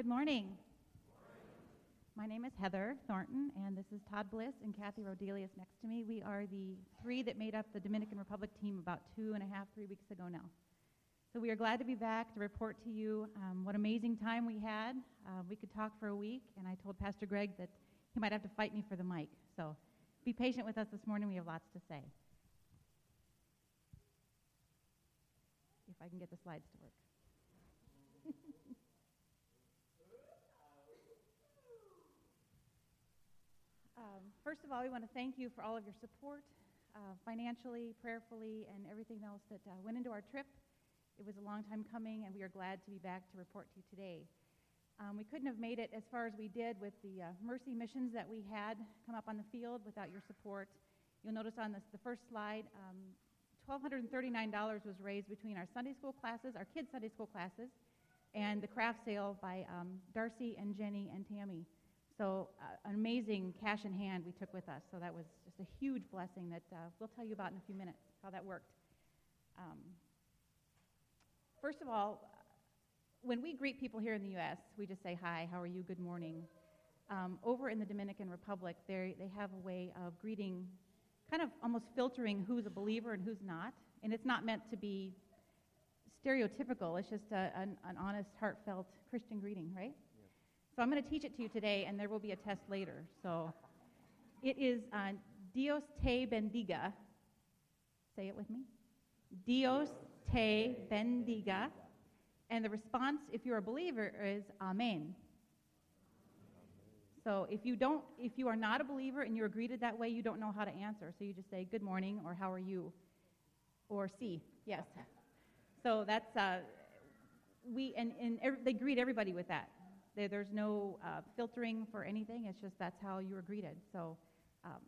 Good morning. My name is Heather Thornton, and this is Todd Bliss and Kathy Rodelius next to me. We are the three that made up the Dominican Republic team about two and a half, three weeks ago now. So we are glad to be back to report to you um, what amazing time we had. Uh, we could talk for a week, and I told Pastor Greg that he might have to fight me for the mic. So be patient with us this morning. We have lots to say. If I can get the slides to work. Um, first of all, we want to thank you for all of your support, uh, financially, prayerfully, and everything else that uh, went into our trip. It was a long time coming, and we are glad to be back to report to you today. Um, we couldn't have made it as far as we did with the uh, mercy missions that we had come up on the field without your support. You'll notice on this, the first slide, um, $1,239 was raised between our Sunday school classes, our kids' Sunday school classes, and the craft sale by um, Darcy and Jenny and Tammy. So uh, an amazing cash in hand we took with us. So that was just a huge blessing that uh, we'll tell you about in a few minutes how that worked. Um, first of all, when we greet people here in the U.S., we just say hi, how are you, good morning. Um, over in the Dominican Republic, they have a way of greeting, kind of almost filtering who's a believer and who's not. And it's not meant to be stereotypical. It's just a, an, an honest, heartfelt Christian greeting, right? So I'm going to teach it to you today, and there will be a test later. So it is uh, Dios te bendiga. Say it with me. Dios te bendiga. And the response, if you're a believer, is Amen. So if you don't, if you are not a believer and you're greeted that way, you don't know how to answer. So you just say good morning or how are you, or see yes. So that's uh, we and, and every, they greet everybody with that. There, there's no uh, filtering for anything. It's just that's how you were greeted. So um,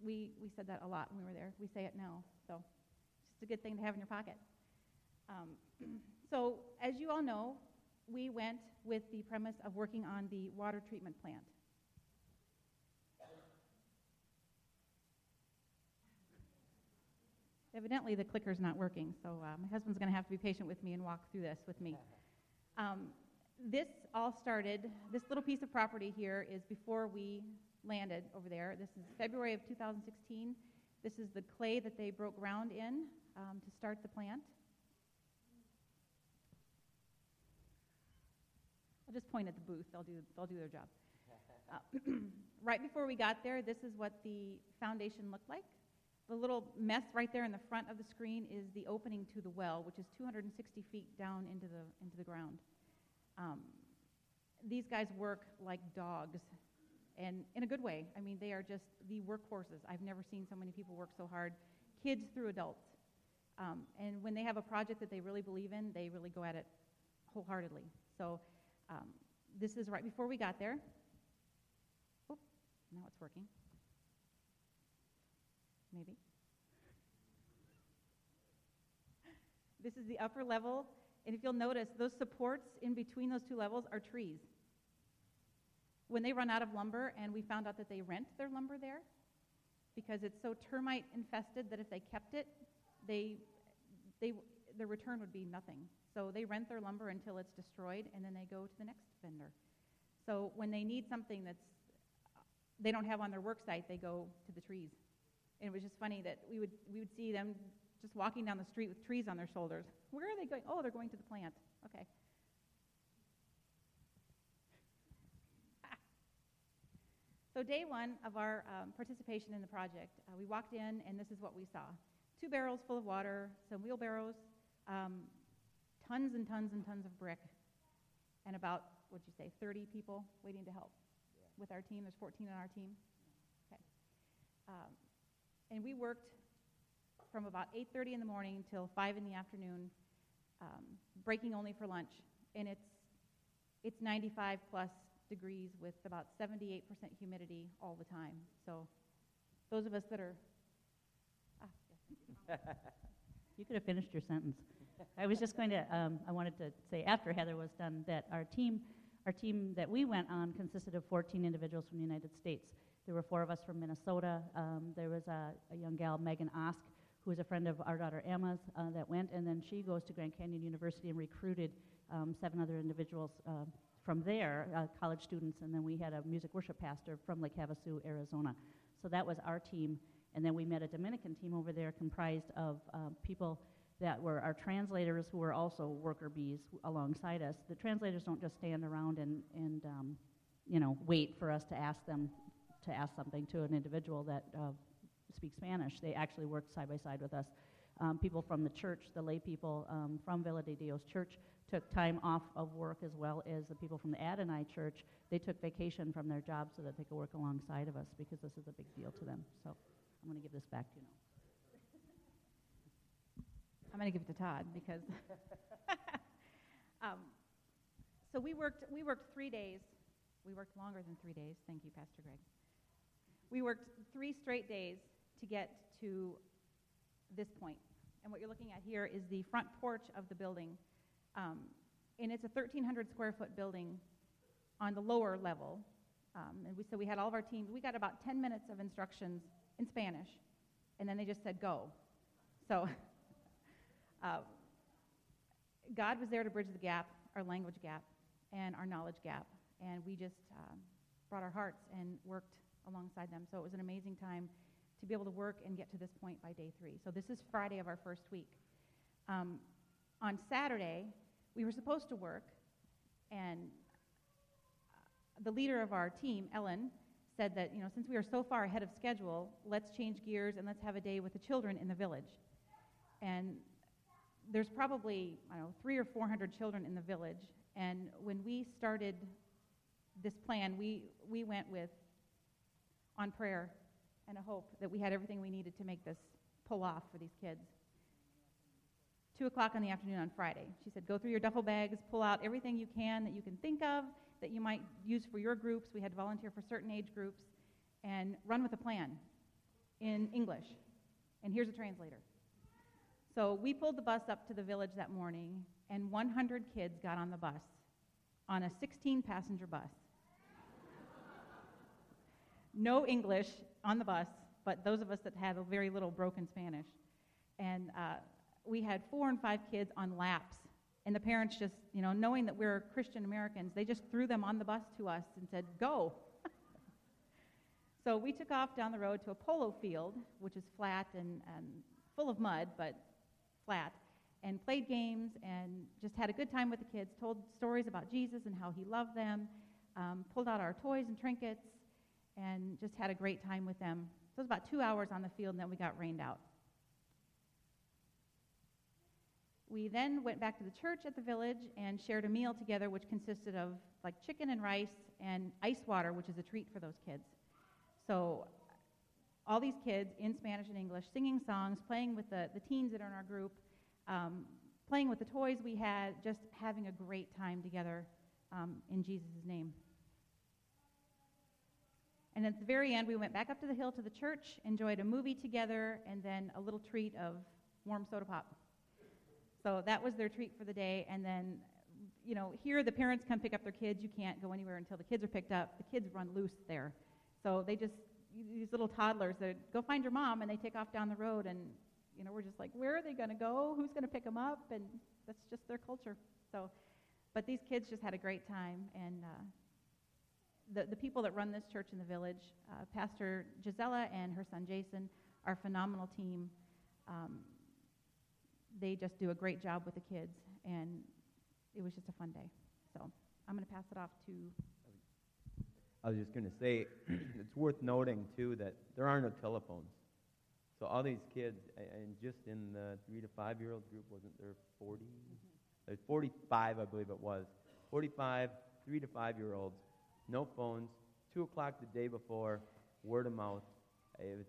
we, we said that a lot when we were there. We say it now. So it's a good thing to have in your pocket. Um, so as you all know, we went with the premise of working on the water treatment plant. Evidently, the clicker's not working, so uh, my husband's going to have to be patient with me and walk through this with me. Um, this all started, this little piece of property here is before we landed over there. This is February of 2016. This is the clay that they broke ground in um, to start the plant. I'll just point at the booth. They'll do, they'll do their job. Uh, right before we got there, this is what the foundation looked like. The little mess right there in the front of the screen is the opening to the well, which is 260 feet down into the, into the ground. Um, these guys work like dogs, and in a good way. I mean, they are just the workhorses. I've never seen so many people work so hard, kids through adults. Um, and when they have a project that they really believe in, they really go at it wholeheartedly. So um, this is right before we got there. Oh, now it's working. Maybe. This is the upper level and if you'll notice, those supports in between those two levels are trees. When they run out of lumber, and we found out that they rent their lumber there because it's so termite infested that if they kept it, they, they, the return would be nothing. So they rent their lumber until it's destroyed, and then they go to the next vendor. So when they need something that's they don't have on their work site, they go to the trees. And it was just funny that we would we would see them just walking down the street with trees on their shoulders. Where are they going? Oh, they're going to the plant. Okay. So, day one of our um, participation in the project, uh, we walked in and this is what we saw two barrels full of water, some wheelbarrows, um, tons and tons and tons of brick, and about, what'd you say, 30 people waiting to help yeah. with our team. There's 14 on our team. Okay. Um, and we worked from about 8.30 in the morning till 5 in the afternoon, um, breaking only for lunch. And it's, it's 95 plus degrees with about 78% humidity all the time. So those of us that are... Ah, you could have finished your sentence. I was just going to, um, I wanted to say after Heather was done that our team, our team that we went on consisted of 14 individuals from the United States. There were four of us from Minnesota. Um, there was a, a, young gal, Megan Osk, who is a friend of our daughter Emma's uh, that went, and then she goes to Grand Canyon University and recruited um, seven other individuals uh, from there, uh, college students, and then we had a music worship pastor from Lake Havasu, Arizona. So that was our team. And then we met a Dominican team over there comprised of uh, people that were our translators who were also worker bees alongside us. The translators don't just stand around and, and um, you know, wait for us to ask them to ask something to an individual that speaks Spanish. They actually worked side by side with us. Um, people from the church, the lay people um, from Villa de Dios Church, took time off of work as well as the people from the Adonai Church. They took vacation from their jobs so that they could work alongside of us because this is a big deal to them. So I'm going to give this back to you now. I'm going to give it to Todd because. um, so we worked, we worked three days. We worked longer than three days. Thank you, Pastor Greg. We worked three straight days to get to this point. And what you're looking at here is the front porch of the building. Um, and it's a 1,300 square foot building on the lower level. Um, and we, so we had all of our teams. We got about 10 minutes of instructions in Spanish, and then they just said go. So uh, God was there to bridge the gap, our language gap, and our knowledge gap. And we just um, brought our hearts and worked alongside them. So it was an amazing time to be able to work and get to this point by day three. So this is Friday of our first week. Um, on Saturday, we were supposed to work, and uh, the leader of our team, Ellen, said that, you know, since we are so far ahead of schedule, let's change gears and let's have a day with the children in the village. And there's probably, I don't know, three or four hundred children in the village. And when we started this plan, we, we went with on prayer and a hope that we had everything we needed to make this pull off for these kids. Two o'clock in the afternoon on Friday. She said, Go through your duffel bags, pull out everything you can that you can think of that you might use for your groups. We had to volunteer for certain age groups, and run with a plan in English. And here's a translator. So we pulled the bus up to the village that morning, and 100 kids got on the bus on a 16 passenger bus. no English on the bus, but those of us that had a very little broken Spanish. And uh, we had four and five kids on laps. And the parents just, you know, knowing that we're Christian Americans, they just threw them on the bus to us and said, go. so we took off down the road to a polo field, which is flat and, and full of mud, but flat, and played games and just had a good time with the kids, told stories about Jesus and how he loved them, um, pulled out our toys and trinkets, and just had a great time with them. So it was about two hours on the field, and then we got rained out. We then went back to the church at the village and shared a meal together, which consisted of like chicken and rice and ice water, which is a treat for those kids. So all these kids in Spanish and English singing songs, playing with the, the teens that are in our group, um, playing with the toys we had, just having a great time together um, in Jesus' name. And at the very end, we went back up to the hill to the church, enjoyed a movie together, and then a little treat of warm soda pop. So that was their treat for the day. And then, you know, here the parents come pick up their kids. You can't go anywhere until the kids are picked up. The kids run loose there. So they just these little toddlers that go find your mom and they take off down the road and you know we're just like where are they going to go who's going to pick them up and that's just their culture so but these kids just had a great time and uh, the, the people that run this church in the village uh, pastor gisela and her son jason are a phenomenal team um, they just do a great job with the kids and it was just a fun day so i'm going to pass it off to I was just going to say, it's worth noting, too, that there are no telephones. So all these kids, and just in the three to five year old group, wasn't there 40? There's 45, I believe it was. 45, three to five year olds, no phones, 2 o'clock the day before, word of mouth. Was,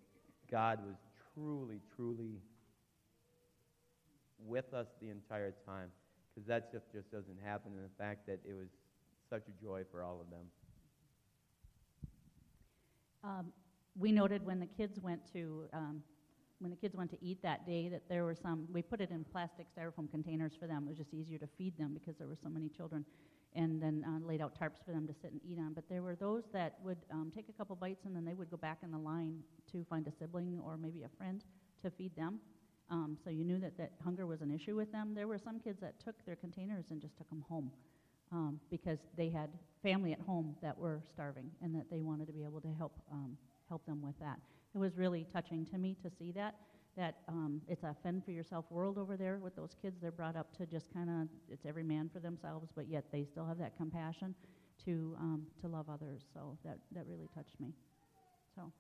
God was truly, truly with us the entire time. Because that just, just doesn't happen, and the fact that it was such a joy for all of them. Um, we noted when the kids went to um, when the kids went to eat that day that there were some we put it in plastic styrofoam containers for them it was just easier to feed them because there were so many children and then uh, laid out tarps for them to sit and eat on. But there were those that would um, take a couple bites and then they would go back in the line to find a sibling or maybe a friend to feed them. Um, so you knew that, that hunger was an issue with them. There were some kids that took their containers and just took them home um, because they had family at home that were starving and that they wanted to be able to help um, help them with that. It was really touching to me to see that that um, it's a fend for yourself world over there with those kids. They're brought up to just kind of it's every man for themselves, but yet they still have that compassion to um, to love others. So that that really touched me. So.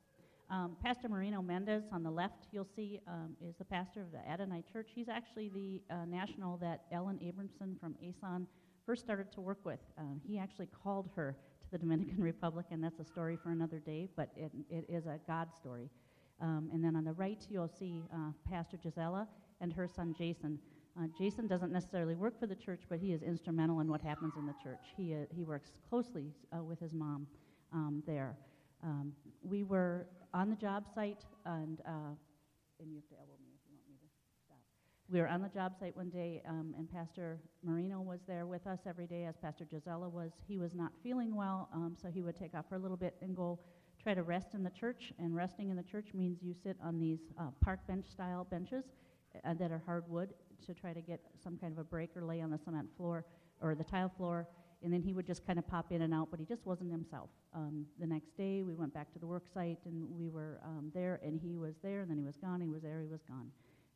Um, pastor Marino Mendez on the left, you'll see, um, is the pastor of the Adonai Church. He's actually the uh, national that Ellen Abramson from ASON first started to work with. Um, he actually called her to the Dominican Republic, and that's a story for another day, but it, it is a God story. Um, and then on the right, you'll see uh, Pastor Gisela and her son Jason. Uh, Jason doesn't necessarily work for the church, but he is instrumental in what happens in the church. He, uh, he works closely uh, with his mom um, there. Um, we were on the job site, and, uh, and you have to elbow me if you want me to stop. We were on the job site one day, um, and Pastor Marino was there with us every day, as Pastor Gisela was. He was not feeling well, um, so he would take off for a little bit and go try to rest in the church. And resting in the church means you sit on these uh, park bench style benches uh, that are hardwood to try to get some kind of a break or lay on the cement floor or the tile floor and then he would just kind of pop in and out, but he just wasn't himself. Um, the next day, we went back to the work site, and we were um, there, and he was there, and then he was gone, he was there, he was gone.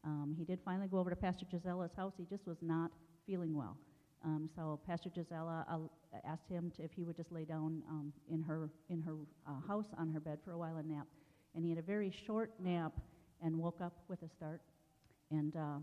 Um, he did finally go over to Pastor Gisela's house. He just was not feeling well. Um, so Pastor Gisela asked him to, if he would just lay down um, in her, in her uh, house on her bed for a while and nap. And he had a very short nap and woke up with a start. And uh,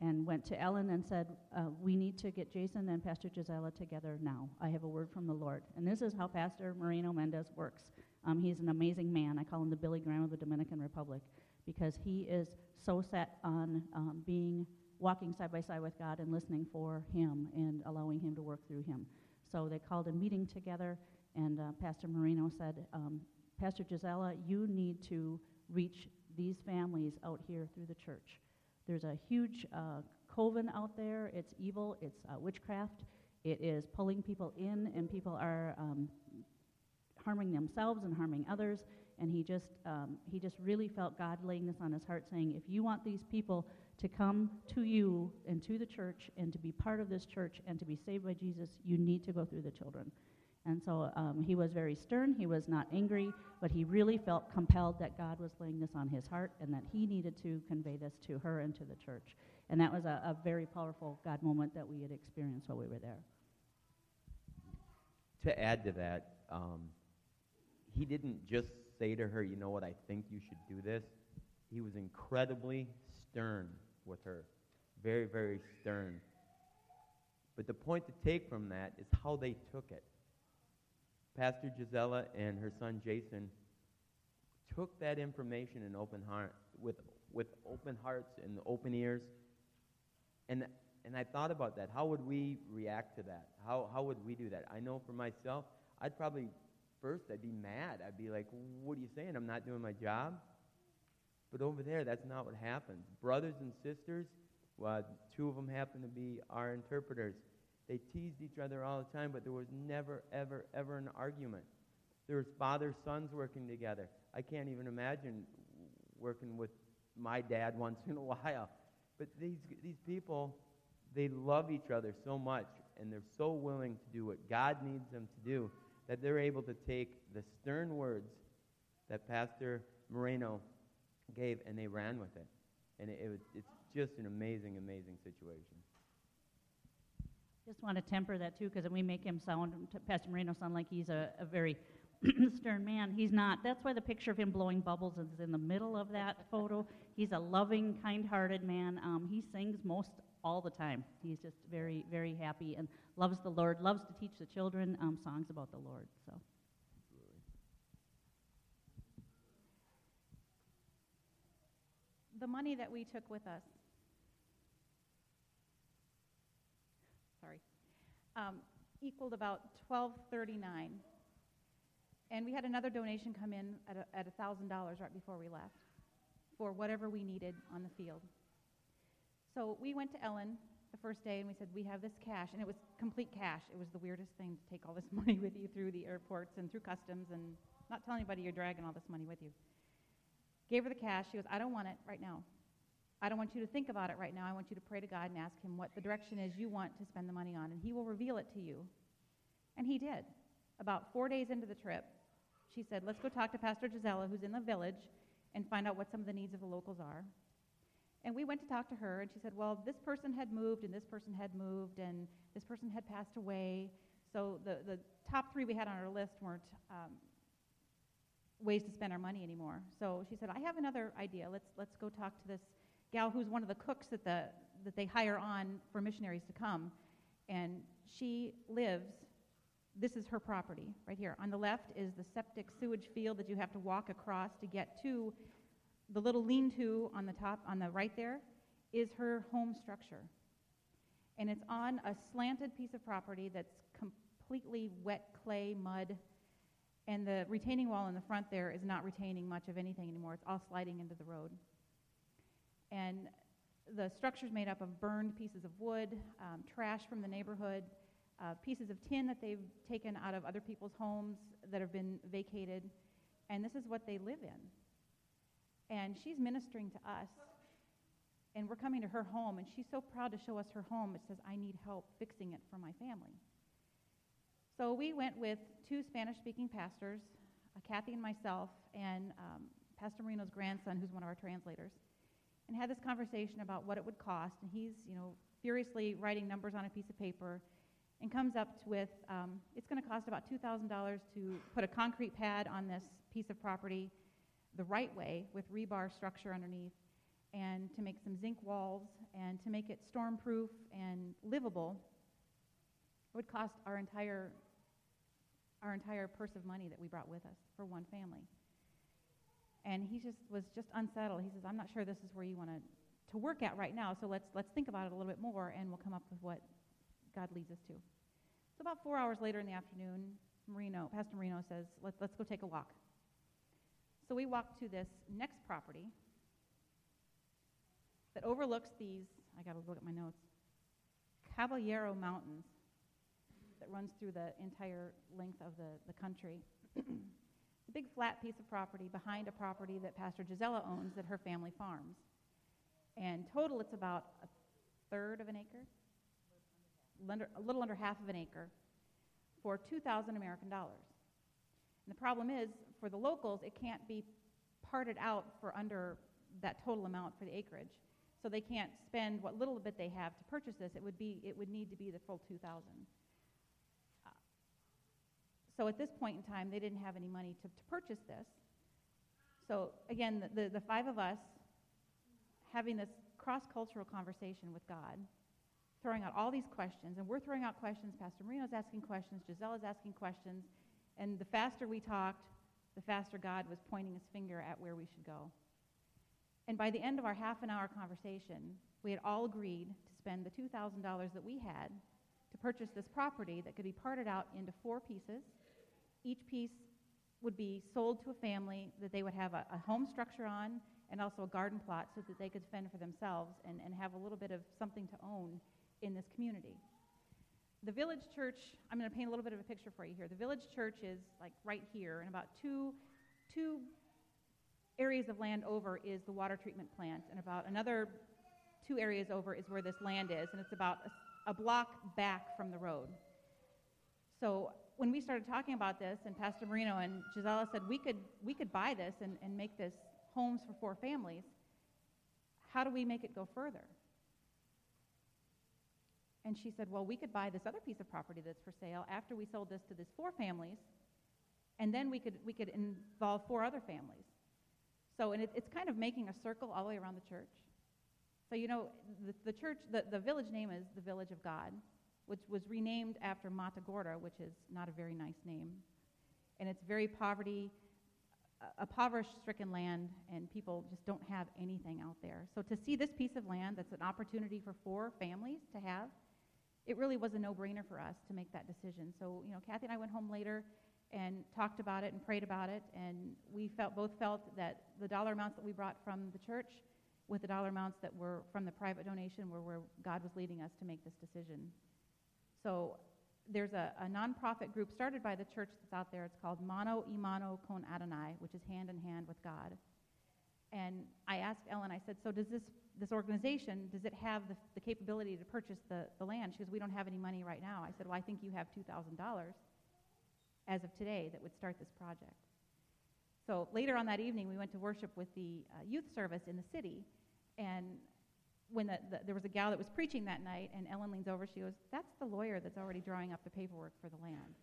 and went to Ellen and said, uh, We need to get Jason and Pastor Gisela together now. I have a word from the Lord. And this is how Pastor Marino Mendez works. Um, he's an amazing man. I call him the Billy Graham of the Dominican Republic because he is so set on um, being walking side by side with God and listening for him and allowing him to work through him. So they called a meeting together, and uh, Pastor Marino said, um, Pastor Gisela, you need to reach these families out here through the church. There's a huge uh, coven out there. It's evil. It's uh, witchcraft. It is pulling people in, and people are um, harming themselves and harming others. And he just um, he just really felt God laying this on his heart, saying, if you want these people to come to you and to the church and to be part of this church and to be saved by Jesus, you need to go through the children. And so um, he was very stern. He was not angry, but he really felt compelled that God was laying this on his heart and that he needed to convey this to her and to the church. And that was a, a very powerful God moment that we had experienced while we were there. To add to that, um, he didn't just say to her, You know what, I think you should do this. He was incredibly stern with her. Very, very stern. But the point to take from that is how they took it. Pastor Gisela and her son Jason took that information in open heart, with, with open hearts and open ears. And, and I thought about that. How would we react to that? How, how would we do that? I know for myself, I'd probably, first, I'd be mad. I'd be like, what are you saying? I'm not doing my job? But over there, that's not what happens. Brothers and sisters, well, two of them happen to be our interpreters. They teased each other all the time, but there was never, ever, ever an argument. There was father sons working together. I can't even imagine working with my dad once in a while. But these, these people, they love each other so much, and they're so willing to do what God needs them to do that they're able to take the stern words that Pastor Moreno gave and they ran with it. And it, it was, it's just an amazing, amazing situation. Just want to temper that too, because we make him sound, Pastor Marino sound like he's a, a very stern man. He's not. That's why the picture of him blowing bubbles is in the middle of that photo. He's a loving, kind-hearted man. Um, he sings most all the time. He's just very, very happy and loves the Lord. Loves to teach the children um, songs about the Lord. So. The money that we took with us sorry, um, equaled about 1239. And we had another donation come in at, a, at $1,000 right before we left for whatever we needed on the field. So we went to Ellen the first day and we said, We have this cash. And it was complete cash. It was the weirdest thing to take all this money with you through the airports and through customs and not tell anybody you're dragging all this money with you. Gave her the cash. She goes, I don't want it right now. I don't want you to think about it right now. I want you to pray to God and ask Him what the direction is you want to spend the money on, and He will reveal it to you. And He did. About four days into the trip, she said, Let's go talk to Pastor Gisela, who's in the village, and find out what some of the needs of the locals are. And we went to talk to her, and she said, Well, this person had moved, and this person had moved, and this person had passed away. So the, the top three we had on our list weren't um, ways to spend our money anymore. So she said, I have another idea. Let's, let's go talk to this gal who's one of the cooks that, the, that they hire on for missionaries to come. And she lives, this is her property right here. On the left is the septic sewage field that you have to walk across to get to. The little lean to on the top, on the right there, is her home structure. And it's on a slanted piece of property that's completely wet clay, mud, and the retaining wall in the front there is not retaining much of anything anymore. It's all sliding into the road. And the structure is made up of burned pieces of wood, um, trash from the neighborhood, uh, pieces of tin that they've taken out of other people's homes that have been vacated. And this is what they live in. And she's ministering to us. And we're coming to her home, and she's so proud to show us her home. It says, I need help fixing it for my family. So we went with two Spanish speaking pastors, uh, Kathy and myself, and um, Pastor Marino's grandson, who's one of our translators, and had this conversation about what it would cost. And he's, you know, furiously writing numbers on a piece of paper and comes up with um, it's going to cost about $2,000 to put a concrete pad on this piece of property the right way with rebar structure underneath and to make some zinc walls and to make it storm-proof and livable. It would cost our entire our entire purse of money that we brought with us for one family. And he just was just unsettled. He says, I'm not sure this is where you want to to work at right now, so let's let's think about it a little bit more and we'll come up with what God leads us to. So about four hours later in the afternoon, Marino, Pastor Marino says, Let, let's go take a walk. So we walk to this next property that overlooks these, I got to look at my notes, Caballero Mountains that runs through the entire length of the, the country. a big flat piece of property behind a property that Pastor Gisela owns that her family farms. And total, it's about a third of an acre, a little under half of an acre, for 2,000 American dollars. And the problem is, for the locals, it can't be parted out for under that total amount for the acreage. So they can't spend what little bit they have to purchase this. It would be, it would need to be the full 2,000. So at this point in time, they didn't have any money to, to purchase this. So again, the, the, the five of us having this cross-cultural conversation with God, throwing out all these questions, and we're throwing out questions. Pastor Marino's asking questions, Giselle is asking questions, and the faster we talked, the faster God was pointing his finger at where we should go. And by the end of our half an hour conversation, we had all agreed to spend the $2,000 that we had to purchase this property that could be parted out into four pieces each piece would be sold to a family that they would have a, a, home structure on and also a garden plot so that they could fend for themselves and, and have a little bit of something to own in this community. The village church, I'm going to paint a little bit of a picture for you here. The village church is like right here, and about two, two areas of land over is the water treatment plant, and about another two areas over is where this land is, and it's about a, a block back from the road. So when we started talking about this, and Pastor Marino and Gisela said we could, we could buy this and, and make this homes for four families, how do we make it go further? And she said, well, we could buy this other piece of property that's for sale after we sold this to these four families, and then we could, we could involve four other families. So, and it, it's kind of making a circle all the way around the church. So, you know, the, the church, the, the village name is the Village of God which was renamed after Matagorda, which is not a very nice name. And it's very poverty, a impoverished-stricken land, and people just don't have anything out there. So to see this piece of land that's an opportunity for four families to have, it really was a no-brainer for us to make that decision. So, you know, Kathy and I went home later and talked about it and prayed about it, and we felt both felt that the dollar amounts that we brought from the church with the dollar amounts that were from the private donation were where God was leading us to make this decision. So there's a, a nonprofit group started by the church that's out there. It's called Mano y Mano con Adonai, which is hand in hand with God. And I asked Ellen, I said, so does this, this organization, does it have the, the capability to purchase the, the land? She goes, we don't have any money right now. I said, well, I think you have $2,000 as of today that would start this project. So later on that evening, we went to worship with the uh, youth service in the city. And when the, the, there was a gal that was preaching that night, and Ellen leans over, she goes, That's the lawyer that's already drawing up the paperwork for the land.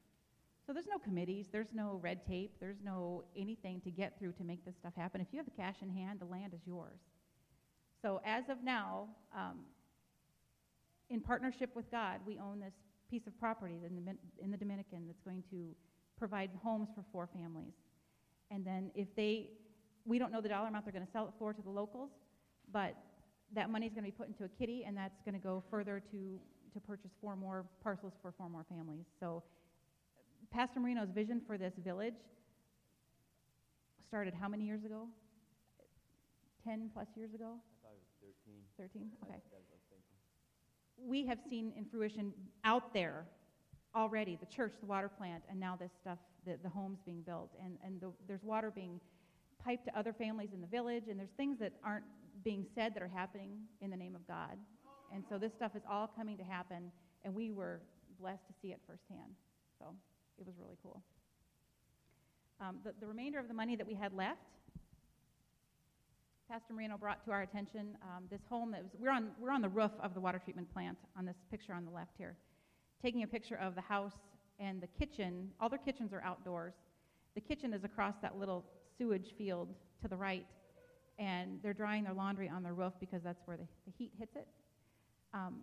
So there's no committees, there's no red tape, there's no anything to get through to make this stuff happen. If you have the cash in hand, the land is yours. So as of now, um, in partnership with God, we own this piece of property in the, in the Dominican that's going to provide homes for four families. And then if they, we don't know the dollar amount they're going to sell it for to the locals, but that money is going to be put into a kitty, and that's going to go further to, to purchase four more parcels for four more families. So Pastor Marino's vision for this village started how many years ago? 10 plus years ago? I thought it was 13. 13? Okay. That's what I was thinking. We have seen in fruition out there already the church, the water plant, and now this stuff, the, the homes being built. And, and the, there's water being piped to other families in the village, and there's things that aren't being said that are happening in the name of God. And so this stuff is all coming to happen, and we were blessed to see it firsthand. So it was really cool. Um, the, the remainder of the money that we had left, Pastor Marino brought to our attention um, this home that was, we're on, we're on the roof of the water treatment plant on this picture on the left here, taking a picture of the house and the kitchen. All their kitchens are outdoors. The kitchen is across that little sewage field to the right, and they're drying their laundry on the roof because that's where the, the heat hits it. Um,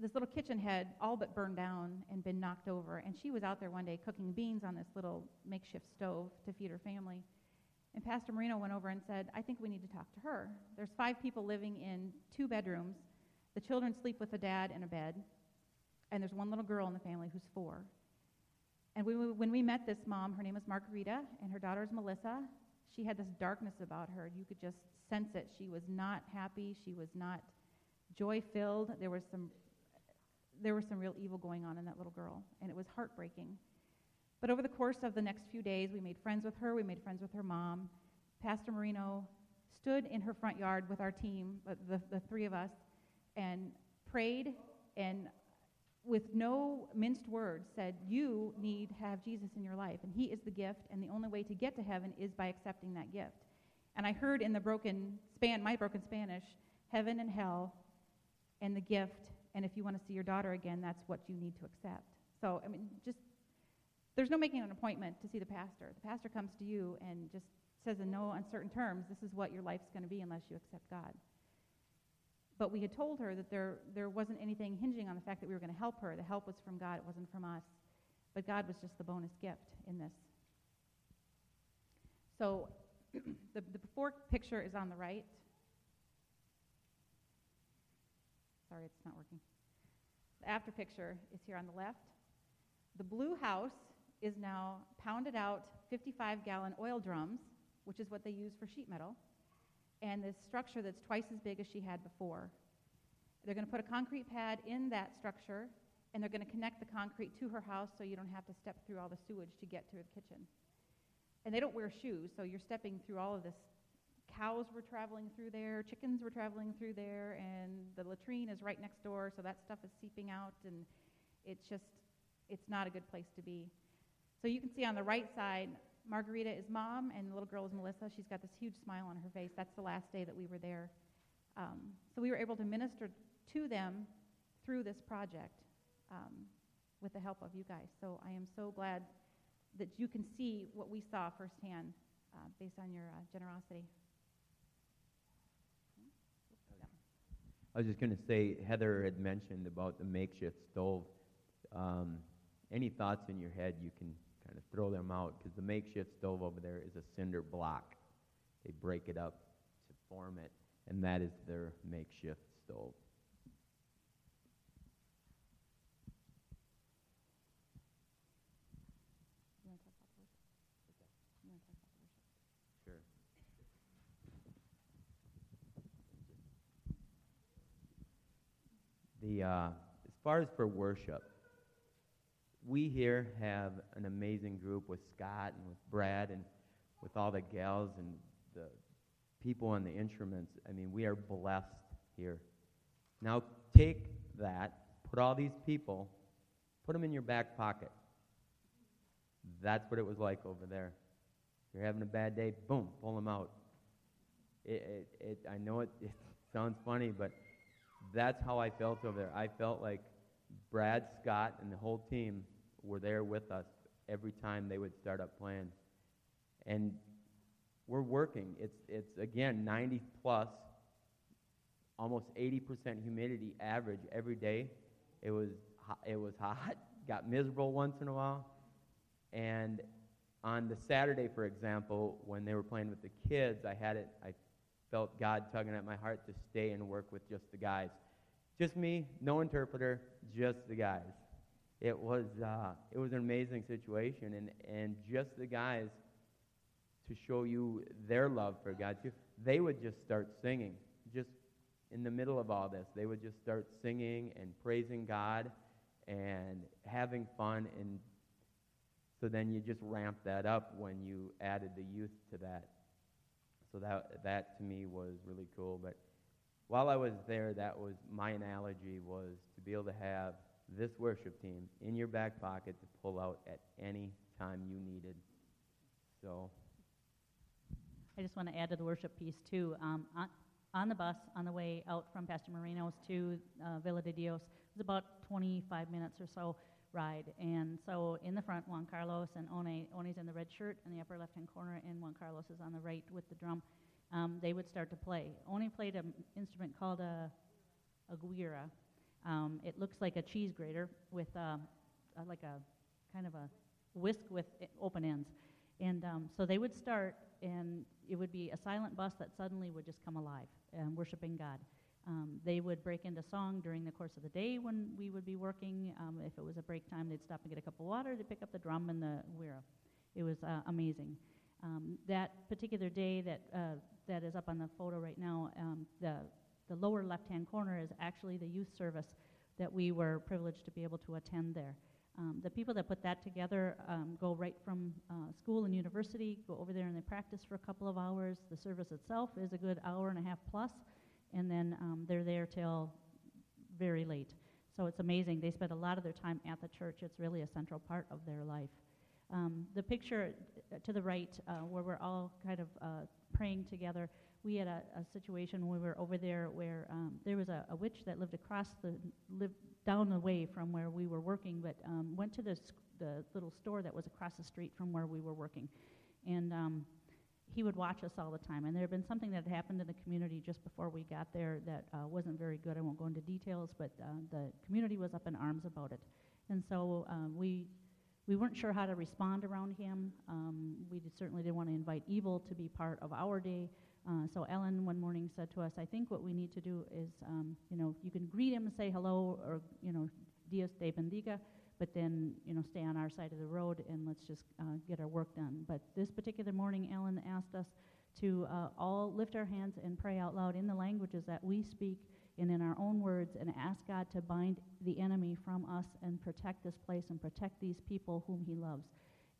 this little kitchen had all but burned down and been knocked over, and she was out there one day cooking beans on this little makeshift stove to feed her family. And Pastor Marino went over and said, I think we need to talk to her. There's five people living in two bedrooms. The children sleep with the dad in a bed, and there's one little girl in the family who's four. And we, when we met this mom, her name is Margarita, and her daughter is Melissa. She had this darkness about her. You could just sense it. She was not happy. She was not joy filled. There was some there was some real evil going on in that little girl, and it was heartbreaking. But over the course of the next few days, we made friends with her. We made friends with her mom. Pastor Marino stood in her front yard with our team, uh, the, the three of us, and prayed and with no minced words said, You need to have Jesus in your life, and He is the gift, and the only way to get to heaven is by accepting that gift. And I heard in the broken span, my broken Spanish, heaven and hell, and the gift, and if you want to see your daughter again, that's what you need to accept. So, I mean, just there's no making an appointment to see the pastor. The pastor comes to you and just says in no uncertain terms, this is what your life's going to be unless you accept God. But we had told her that there, there wasn't anything hinging on the fact that we were going to help her. The help was from God, it wasn't from us. But God was just the bonus gift in this. So the, the before picture is on the right. Sorry, it's not working. The after picture is here on the left. The blue house is now pounded out 55 gallon oil drums, which is what they use for sheet metal, and this structure that's twice as big as she had before. They're going to put a concrete pad in that structure, and they're going to connect the concrete to her house so you don't have to step through all the sewage to get to the kitchen. And they don't wear shoes, so you're stepping through all of this. Cows were traveling through there, chickens were traveling through there, and the latrine is right next door, so that stuff is seeping out, and it's just, it's not a good place to be. So you can see on the right side, Margarita is mom, and the little girl is Melissa. She's got this huge smile on her face. That's the last day that we were there. Um, so we were able to minister to them through this project um, with the help of you guys. So I am so glad that you can see what we saw firsthand uh, based on your uh, generosity. I was just going to say, Heather had mentioned about the makeshift stove. Um, any thoughts in your head, you can of throw them out because the makeshift stove over there is a cinder block. They break it up to form it, and that is their makeshift stove. The, uh, as far as for worship, we here have an amazing group with Scott and with Brad and with all the gals and the people on the instruments. I mean, we are blessed here. Now take that, put all these people, put them in your back pocket. That's what it was like over there. You're having a bad day, boom, pull them out. It, it, it, I know it, it sounds funny, but that's how I felt over there. I felt like Brad, Scott, and the whole team were there with us every time they would start up playing. And we're working. It's, it's again, 90 plus, almost 80% humidity average every day. It was, it was hot, got miserable once in a while. And on the Saturday, for example, when they were playing with the kids, I had it, I felt God tugging at my heart to stay and work with just the guys. Just me, no interpreter, just the guys. It was, uh, it was an amazing situation, and, and just the guys to show you their love for God, too, they would just start singing. Just in the middle of all this, they would just start singing and praising God and having fun. And so then you just ramp that up when you added the youth to that. So that, that to me was really cool. But while I was there, that was my analogy was to be able to have this worship team in your back pocket to pull out at any time you needed. So I just want to add to the worship piece too. Um, on, on the bus on the way out from Pastor Marino's to uh, Villa de Dios, it was about 25 minutes or so ride. And so in the front, Juan Carlos and Juan, Juan's in the red shirt in the upper left-hand corner, and Juan Carlos is on the right with the drum. Um, they would start to play. Juan played an instrument called a, a guira. Um, it looks like a cheese grater with uh, a, like a kind of a whisk with open ends. And um, so they would start, and it would be a silent bus that suddenly would just come alive, um, worshiping God. Um, they would break into song during the course of the day when we would be working. Um, if it was a break time, they'd stop and get a cup of water. They'd pick up the drum and the guira. It was uh, amazing. Um, that particular day that uh, that is up on the photo right now, um, the the lower left-hand corner is actually the youth service that we were privileged to be able to attend there. Um, the people that put that together um, go right from uh, school and university, go over there and they practice for a couple of hours. The service itself is a good hour and a half plus, and then um, they're there till very late. So it's amazing. They spend a lot of their time at the church. It's really a central part of their life. Um, the picture uh, to the right, uh, where we're all kind of uh, praying together, we had a, a, situation when we were over there where um, there was a, a, witch that lived across the lived down the way from where we were working, but um, went to the the little store that was across the street from where we were working, and um, he would watch us all the time. And there had been something that had happened in the community just before we got there that uh, wasn't very good. I won't go into details, but uh, the community was up in arms about it, and so um, we we weren't sure how to respond around him. Um, we certainly didn't want to invite evil to be part of our day. Uh, so Ellen one morning said to us, I think what we need to do is, um, you know, you can greet him and say hello or, you know, Dios te bendiga, but then, you know, stay on our side of the road and let's just uh, get our work done. But this particular morning, Ellen asked us to uh, all lift our hands and pray out loud in the languages that we speak and in our own words and ask God to bind the enemy from us and protect this place and protect these people whom he loves.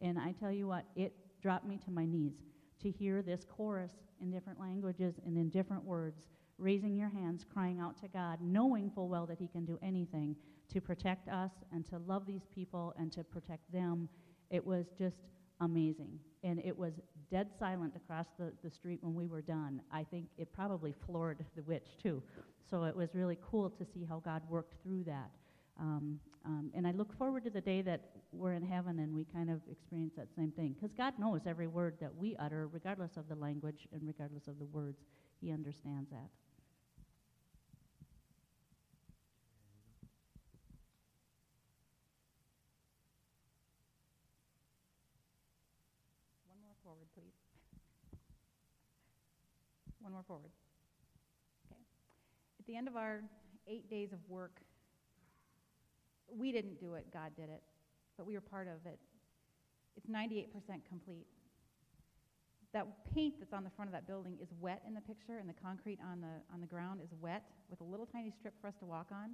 And I tell you what, it dropped me to my knees to hear this chorus in different languages and in different words, raising your hands, crying out to God, knowing full well that He can do anything to protect us and to love these people and to protect them. It was just amazing. And it was dead silent across the, the street when we were done. I think it probably floored the witch, too. So it was really cool to see how God worked through that. Um, um, and I look forward to the day that we're in heaven and we kind of experience that same thing. Because God knows every word that we utter, regardless of the language and regardless of the words. He understands that. One more forward, please. One more forward. Okay. At the end of our eight days of work, we didn't do it, God did it, but we were part of it. It's 98% complete. That paint that's on the front of that building is wet in the picture, and the concrete on the, on the ground is wet with a little tiny strip for us to walk on.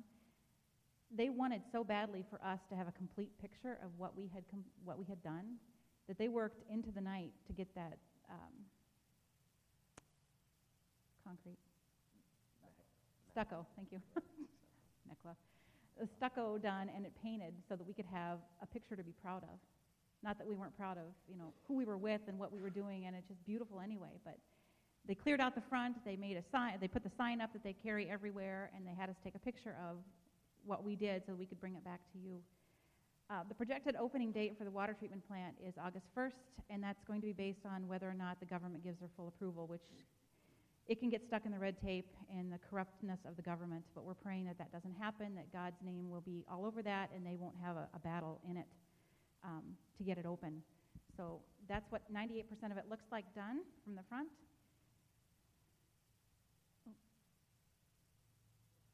They wanted so badly for us to have a complete picture of what we had, com- what we had done that they worked into the night to get that um, concrete? Stucco, thank you. Necla. The stucco done and it painted so that we could have a picture to be proud of. Not that we weren't proud of, you know, who we were with and what we were doing, and it's just beautiful anyway. But they cleared out the front. They made a sign. They put the sign up that they carry everywhere, and they had us take a picture of what we did so we could bring it back to you. Uh, the projected opening date for the water treatment plant is August 1st, and that's going to be based on whether or not the government gives their full approval, which it can get stuck in the red tape and the corruptness of the government. But we're praying that that doesn't happen, that God's name will be all over that, and they won't have a, a battle in it um, to get it open. So that's what 98% of it looks like done from the front.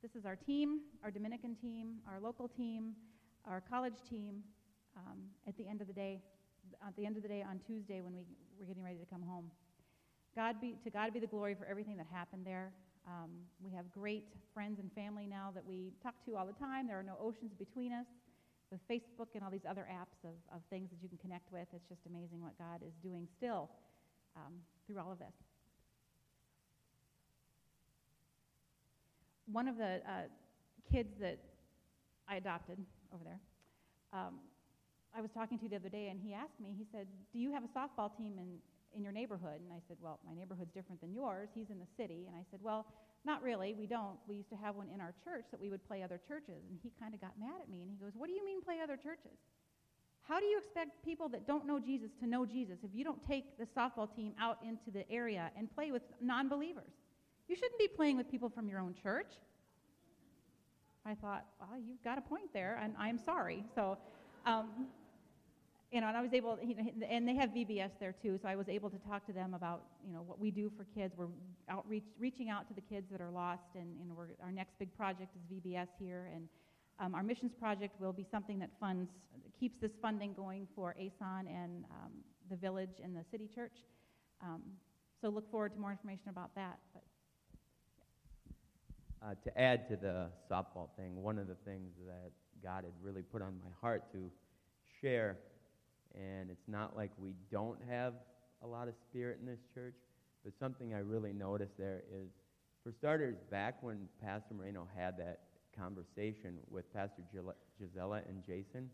This is our team, our Dominican team, our local team, our college team um, at the end of the day, at the end of the day on Tuesday when we were getting ready to come home. God be, to God be the glory for everything that happened there. Um, we have great friends and family now that we talk to all the time. There are no oceans between us. With Facebook and all these other apps of, of things that you can connect with, it's just amazing what God is doing still um, through all of this. One of the uh, kids that I adopted over there, um, I was talking to the other day, and he asked me, he said, Do you have a softball team in, in your neighborhood? And I said, Well, my neighborhood's different than yours. He's in the city. And I said, Well, not really. We don't. We used to have one in our church that we would play other churches. And he kind of got mad at me, and he goes, What do you mean play other churches? How do you expect people that don't know Jesus to know Jesus if you don't take the softball team out into the area and play with non believers? You shouldn't be playing with people from your own church. I thought, well, you've got a point there, and I'm sorry. So, um, you know, and I was able, you know, and they have VBS there too, so I was able to talk to them about, you know, what we do for kids. We're outreach, reaching out to the kids that are lost, and, and our next big project is VBS here, and um, our missions project will be something that funds, keeps this funding going for ASON and um, the village and the city church. Um, so look forward to more information about that. But Uh, to add to the softball thing, one of the things that God had really put on my heart to share, and it's not like we don't have a lot of spirit in this church, but something I really noticed there is, for starters, back when Pastor Moreno had that conversation with Pastor Gisela and Jason,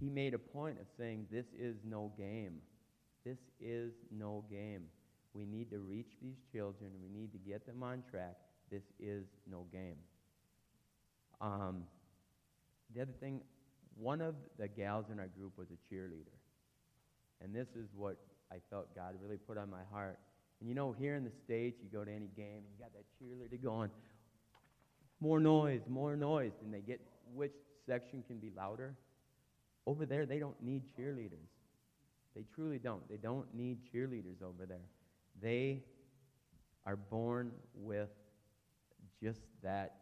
he made a point of saying, This is no game. This is no game. We need to reach these children. We need to get them on track. This is no game. Um, the other thing, one of the gals in our group was a cheerleader. And this is what I felt God really put on my heart. And you know, here in the States, you go to any game and you got that cheerleader going, more noise, more noise. And they get which section can be louder. Over there, they don't need cheerleaders. They truly don't. They don't need cheerleaders over there. They are born with just that.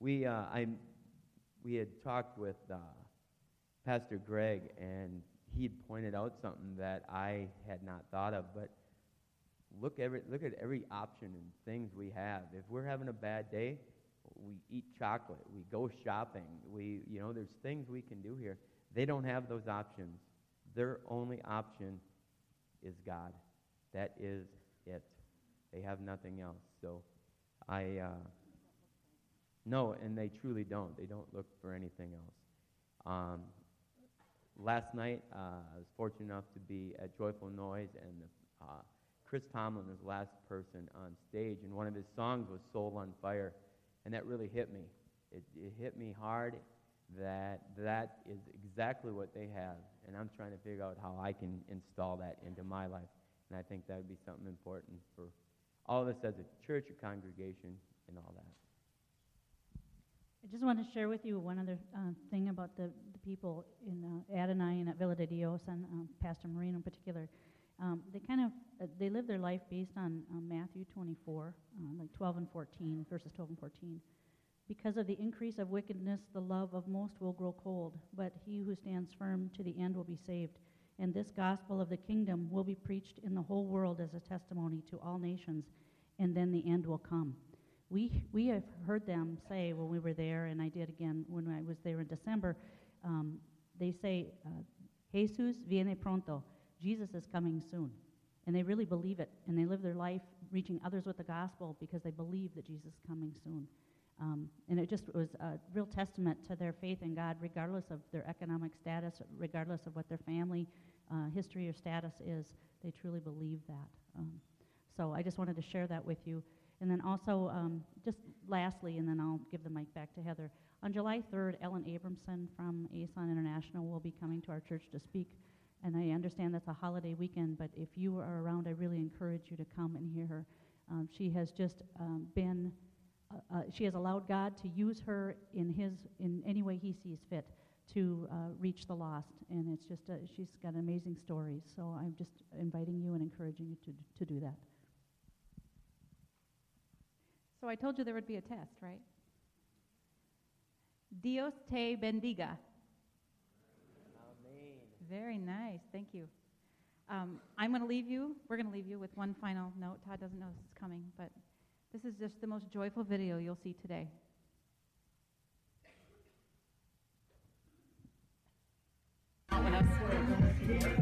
We, uh, I, we had talked with uh, Pastor Greg, and he had pointed out something that I had not thought of. But look, every, look at every option and things we have. If we're having a bad day, we eat chocolate, we go shopping, we, you know, there's things we can do here. They don't have those options. Their only option is God. That is it. They have nothing else. So I, uh, no, and they truly don't. They don't look for anything else. Um, last night, uh, I was fortunate enough to be at Joyful Noise, and uh, Chris Tomlin was the last person on stage, and one of his songs was Soul on Fire, and that really hit me. It, it hit me hard that that is exactly what they have, and I'm trying to figure out how I can install that into my life, and I think that would be something important for all of us as a church, a congregation, and all that. I just want to share with you one other uh, thing about the, the people in uh, Adonai and at Villa de Dios and um, Pastor Marino in particular. Um, they kind of uh, they live their life based on um, Matthew 24, uh, like 12 and 14, verses 12 and 14. Because of the increase of wickedness, the love of most will grow cold, but he who stands firm to the end will be saved. And this gospel of the kingdom will be preached in the whole world as a testimony to all nations, and then the end will come. We, we have heard them say when we were there, and I did again when I was there in December, um, they say, uh, Jesus viene pronto. Jesus is coming soon. And they really believe it, and they live their life reaching others with the gospel because they believe that Jesus is coming soon. Um, and it just was a real testament to their faith in God, regardless of their economic status, regardless of what their family uh, history or status is. They truly believe that. Um, so I just wanted to share that with you. And then also, um, just lastly, and then I'll give the mic back to Heather. On July 3rd, Ellen Abramson from ASON International will be coming to our church to speak. And I understand that's a holiday weekend, but if you are around, I really encourage you to come and hear her. Um, she has just um, been, uh, uh, she has allowed God to use her in his, in any way he sees fit to uh, reach the lost. And it's just, a, she's got amazing stories. So I'm just inviting you and encouraging you to, to do that. So I told you there would be a test, right? Dios te bendiga. Amen. Very nice. Thank you. Um, I'm going to leave you. We're going to leave you with one final note. Todd doesn't know this is coming, but this is just the most joyful video you'll see today. Raphael!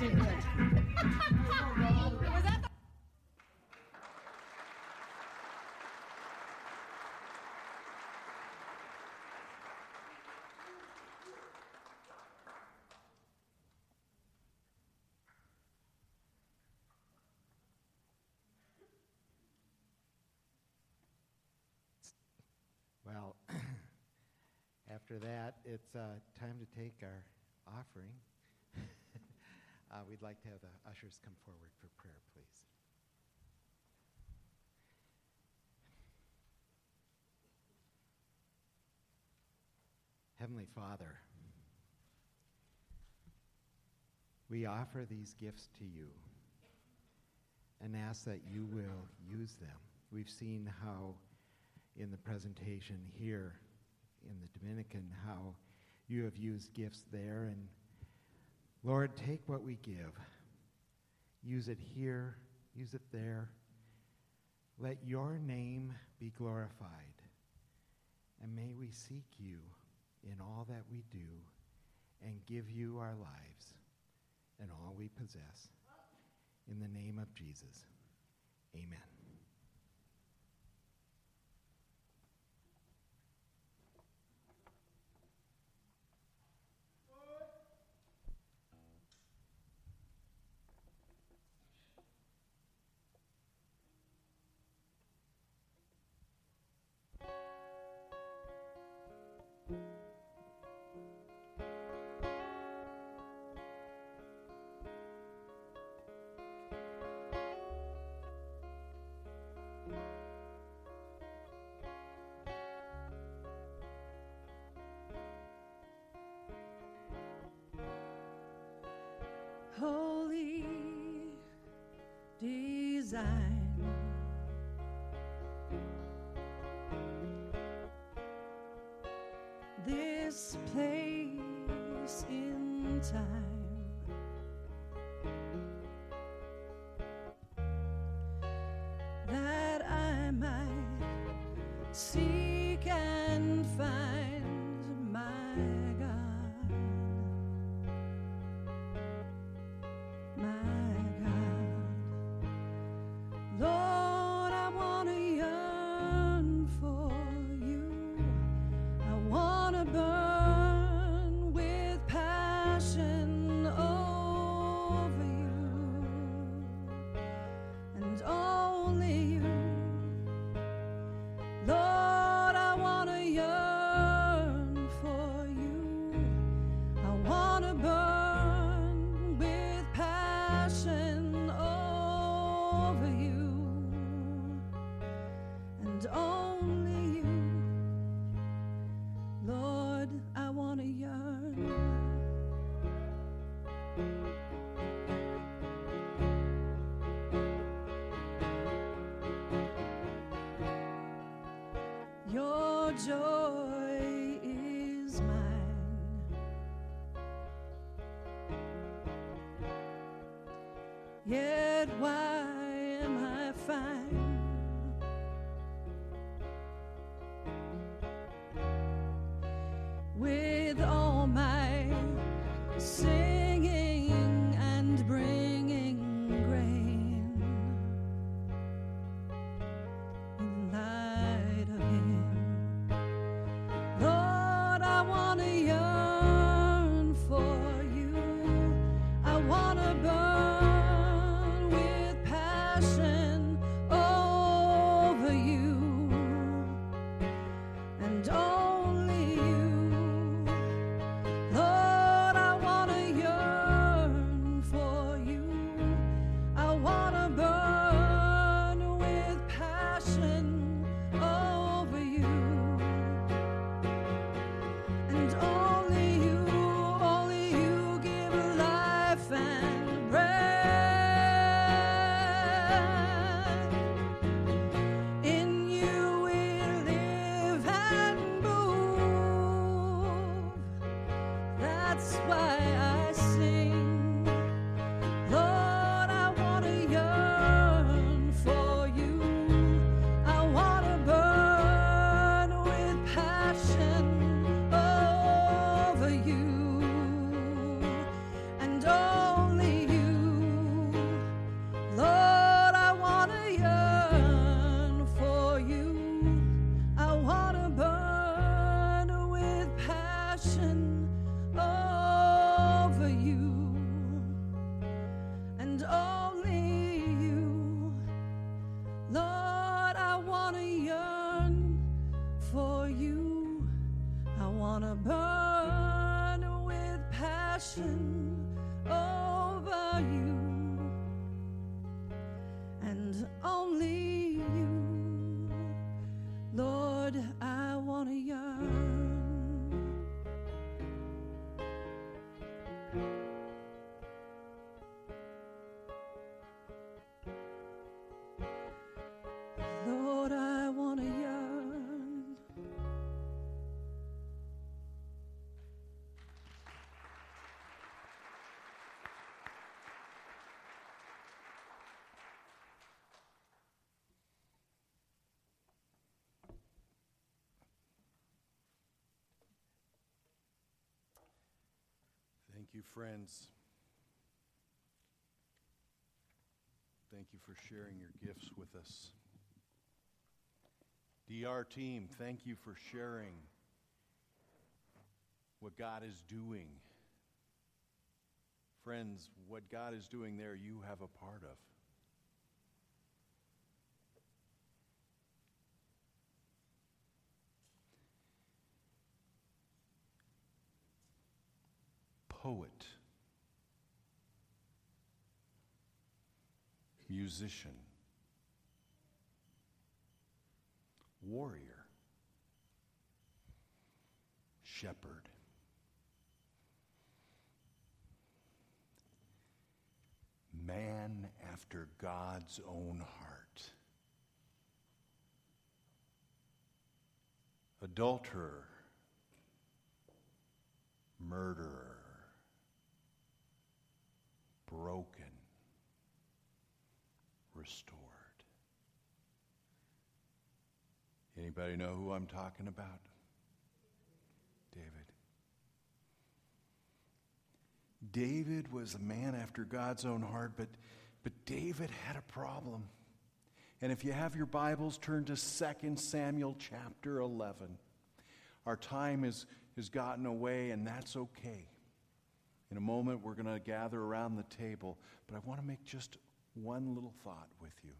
Well, after that, it's uh, time to take our offering. Uh, we'd like to have the ushers come forward for prayer, please. Heavenly Father, we offer these gifts to you and ask that you will use them. We've seen how in the presentation here in the Dominican how you have used gifts there. And Lord, take what we give, use it here, use it there. Let your name be glorified. And may we seek you in all that we do and give you our lives and all we possess. In the name of Jesus, amen. Design. This place in time. Thank you, friends. Thank you for sharing your gifts with us. DR team, thank you for sharing what God is doing. Friends, what God is doing there, you have a part of. Poet, musician, warrior, shepherd. Man after God's own heart. Adulterer, murderer, broken, restored. Anybody know who I'm talking about? David. David was a man after God's own heart, but, but David had a problem. And if you have your Bibles, turn to 2 Samuel chapter 11. Our time is, has gotten away, and that's okay. In a moment, we're going to gather around the table, but I want to make just one little thought with you.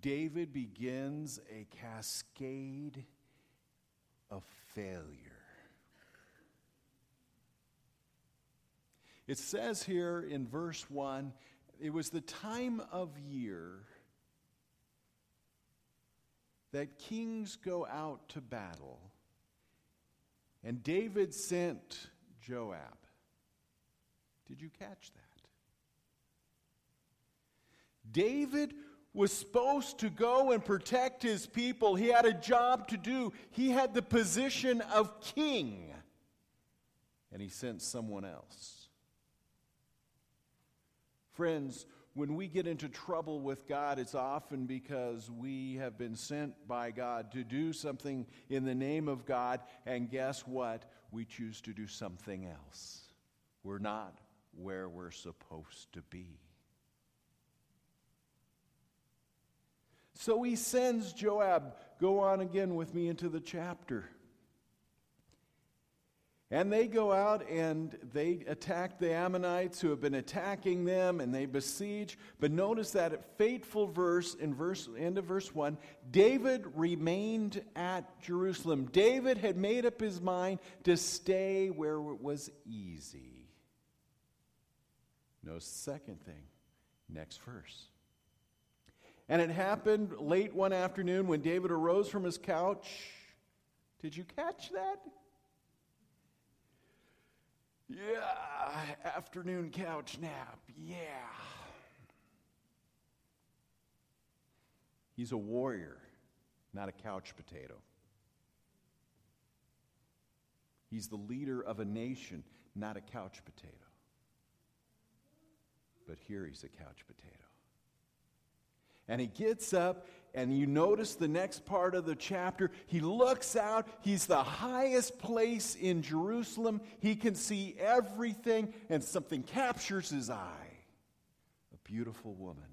David begins a cascade of failure. It says here in verse 1 it was the time of year that kings go out to battle, and David sent Joab. Did you catch that? David was supposed to go and protect his people. He had a job to do, he had the position of king. And he sent someone else. Friends, when we get into trouble with God, it's often because we have been sent by God to do something in the name of God, and guess what? We choose to do something else. We're not where we're supposed to be. So he sends Joab, go on again with me into the chapter. And they go out and they attack the Ammonites who have been attacking them and they besiege. But notice that fateful verse in verse end of verse 1, David remained at Jerusalem. David had made up his mind to stay where it was easy. No second thing. Next verse. And it happened late one afternoon when David arose from his couch. Did you catch that? Yeah, afternoon couch nap. Yeah. He's a warrior, not a couch potato. He's the leader of a nation, not a couch potato. But here he's a couch potato. And he gets up, and you notice the next part of the chapter. He looks out. He's the highest place in Jerusalem. He can see everything, and something captures his eye a beautiful woman.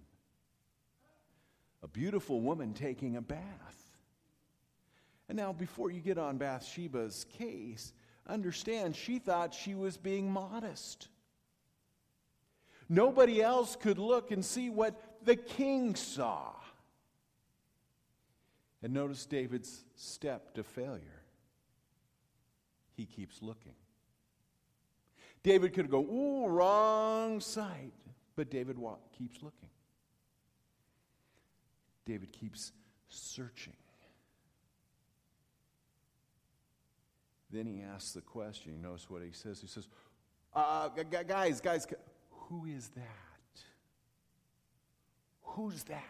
A beautiful woman taking a bath. And now, before you get on Bathsheba's case, understand she thought she was being modest. Nobody else could look and see what the king saw. And notice David's step to failure. He keeps looking. David could go, ooh, wrong sight. But David keeps looking. David keeps searching. Then he asks the question. Notice what he says. He says, uh, guys, guys, who is that? Who's that?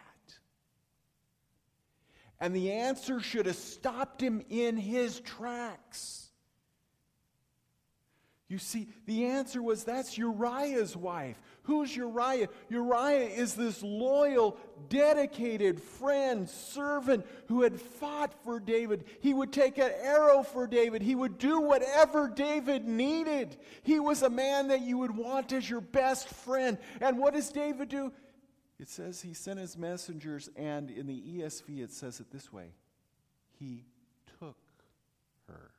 And the answer should have stopped him in his tracks. You see, the answer was that's Uriah's wife. Who's Uriah? Uriah is this loyal, dedicated friend, servant who had fought for David. He would take an arrow for David. He would do whatever David needed. He was a man that you would want as your best friend. And what does David do? It says he sent his messengers, and in the ESV it says it this way He took her.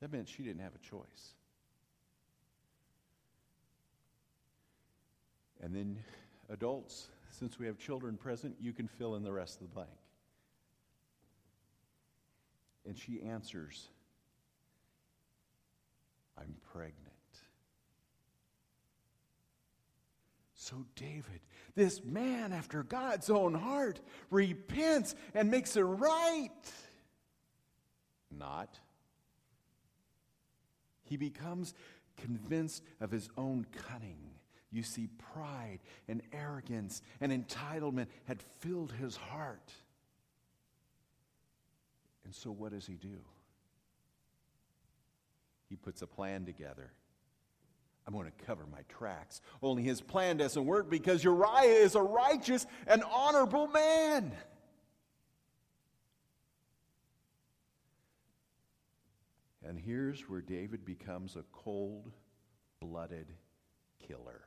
That meant she didn't have a choice. And then, adults, since we have children present, you can fill in the rest of the blank. And she answers, I'm pregnant. So, David, this man after God's own heart, repents and makes it right. Not. He becomes convinced of his own cunning. You see, pride and arrogance and entitlement had filled his heart. And so, what does he do? He puts a plan together I'm going to cover my tracks. Only his plan doesn't work because Uriah is a righteous and honorable man. And here's where David becomes a cold blooded killer.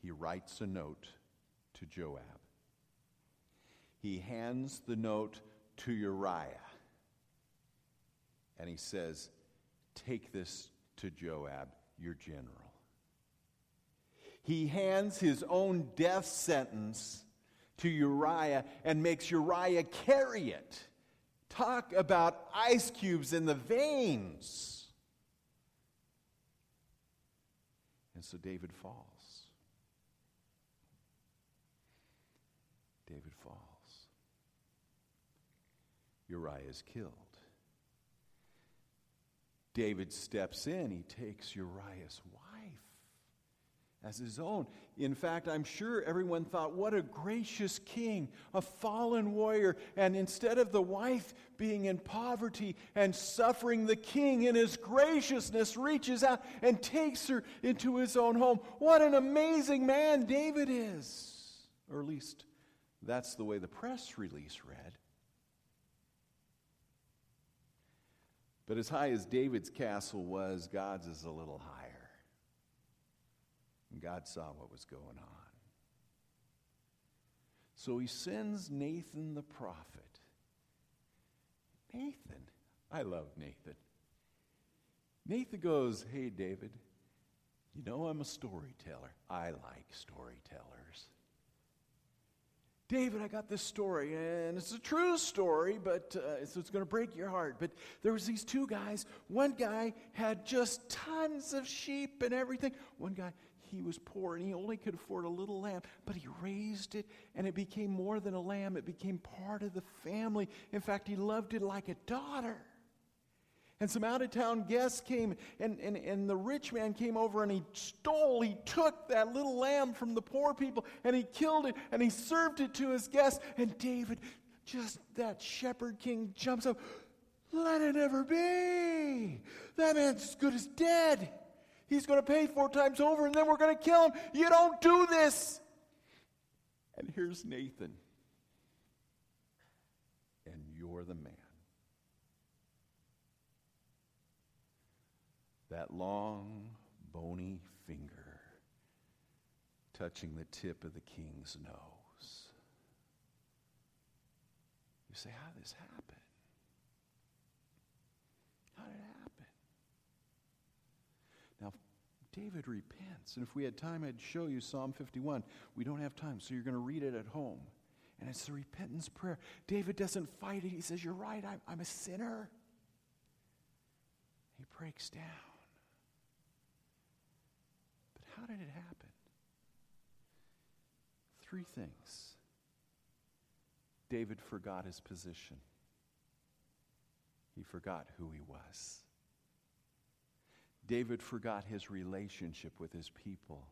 He writes a note to Joab. He hands the note to Uriah. And he says, Take this to Joab, your general. He hands his own death sentence to Uriah and makes Uriah carry it. Talk about ice cubes in the veins. And so David falls. David falls. Uriah is killed. David steps in, he takes Uriah's wife, as his own. In fact, I'm sure everyone thought, what a gracious king, a fallen warrior. And instead of the wife being in poverty and suffering, the king, in his graciousness, reaches out and takes her into his own home. What an amazing man David is! Or at least that's the way the press release read. But as high as David's castle was, God's is a little higher. And God saw what was going on. So he sends Nathan the prophet. Nathan, I love Nathan. Nathan goes, Hey, David, you know I'm a storyteller. I like storytellers. David, I got this story, and it's a true story, but uh, so it's going to break your heart. But there was these two guys. One guy had just tons of sheep and everything. One guy, he was poor and he only could afford a little lamb, but he raised it, and it became more than a lamb. It became part of the family. In fact, he loved it like a daughter. And some out of town guests came, and, and, and the rich man came over and he stole, he took that little lamb from the poor people and he killed it and he served it to his guests. And David, just that shepherd king, jumps up. Let it never be. That man's as good as dead. He's going to pay four times over and then we're going to kill him. You don't do this. And here's Nathan. And you're the man. That long, bony finger touching the tip of the king's nose. You say, How did this happen? How did it happen? Now, David repents. And if we had time, I'd show you Psalm 51. We don't have time, so you're going to read it at home. And it's the repentance prayer. David doesn't fight it. He says, You're right, I'm, I'm a sinner. He breaks down. How did it happen? Three things. David forgot his position. He forgot who he was. David forgot his relationship with his people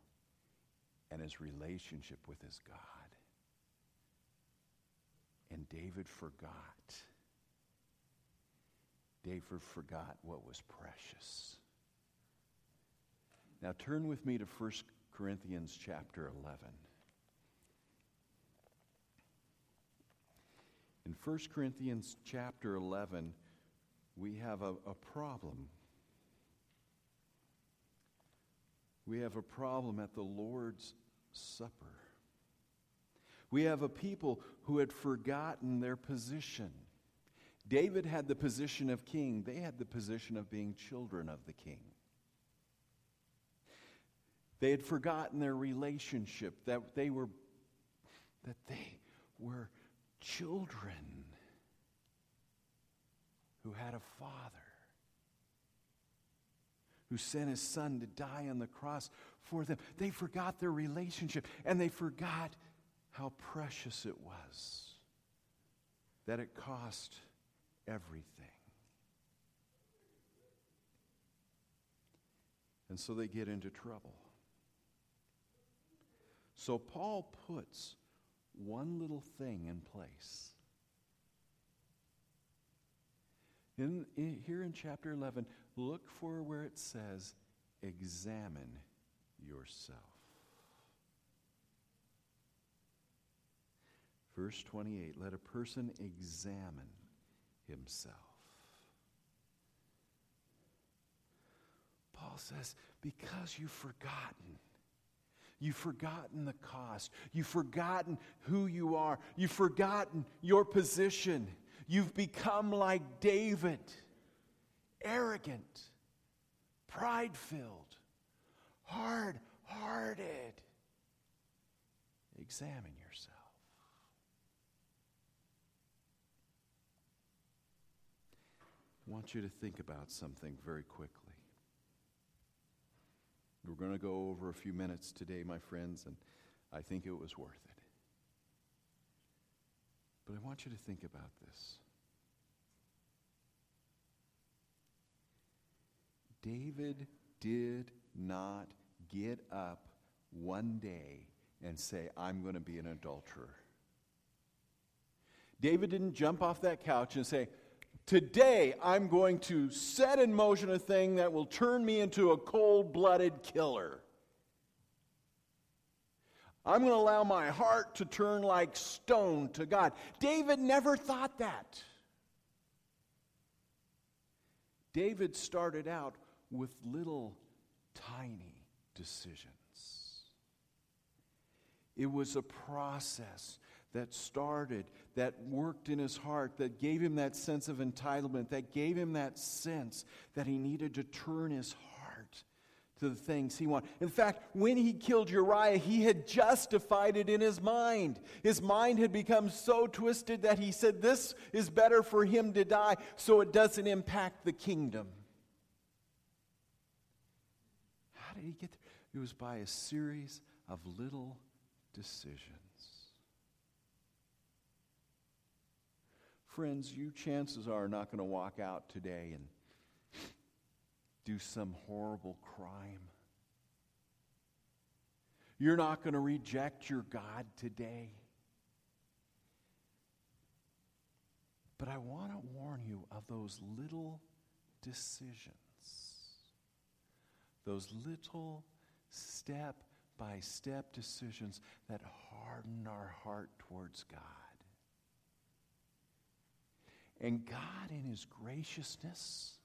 and his relationship with his God. And David forgot. David forgot what was precious. Now turn with me to 1 Corinthians chapter 11. In 1 Corinthians chapter 11, we have a, a problem. We have a problem at the Lord's Supper. We have a people who had forgotten their position. David had the position of king, they had the position of being children of the king. They had forgotten their relationship, that they were, that they were children who had a father who sent his son to die on the cross for them. They forgot their relationship and they forgot how precious it was, that it cost everything. And so they get into trouble. So Paul puts one little thing in place. In, in, here in chapter 11, look for where it says, examine yourself. Verse 28 let a person examine himself. Paul says, because you've forgotten You've forgotten the cost. You've forgotten who you are. You've forgotten your position. You've become like David arrogant, pride filled, hard hearted. Examine yourself. I want you to think about something very quickly. We're going to go over a few minutes today, my friends, and I think it was worth it. But I want you to think about this. David did not get up one day and say, I'm going to be an adulterer. David didn't jump off that couch and say, Today I'm going to set in motion a thing that will turn me into a cold blooded killer. I'm going to allow my heart to turn like stone to God. David never thought that. David started out with little tiny decisions. It was a process that started, that worked in his heart, that gave him that sense of entitlement, that gave him that sense that he needed to turn his heart to the things he wanted. In fact, when he killed Uriah, he had justified it in his mind. His mind had become so twisted that he said, This is better for him to die so it doesn't impact the kingdom. How did he get there? It was by a series of little decisions. Friends, you chances are not going to walk out today and do some horrible crime. You're not going to reject your God today. But I want to warn you of those little decisions, those little step by step decisions that harden our heart towards God. And God, in His graciousness,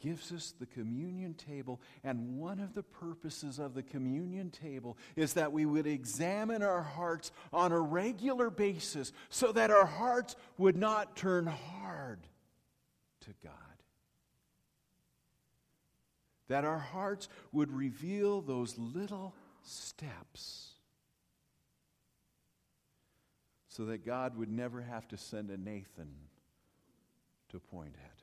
gives us the communion table. And one of the purposes of the communion table is that we would examine our hearts on a regular basis so that our hearts would not turn hard to God. That our hearts would reveal those little steps so that God would never have to send a Nathan to point at.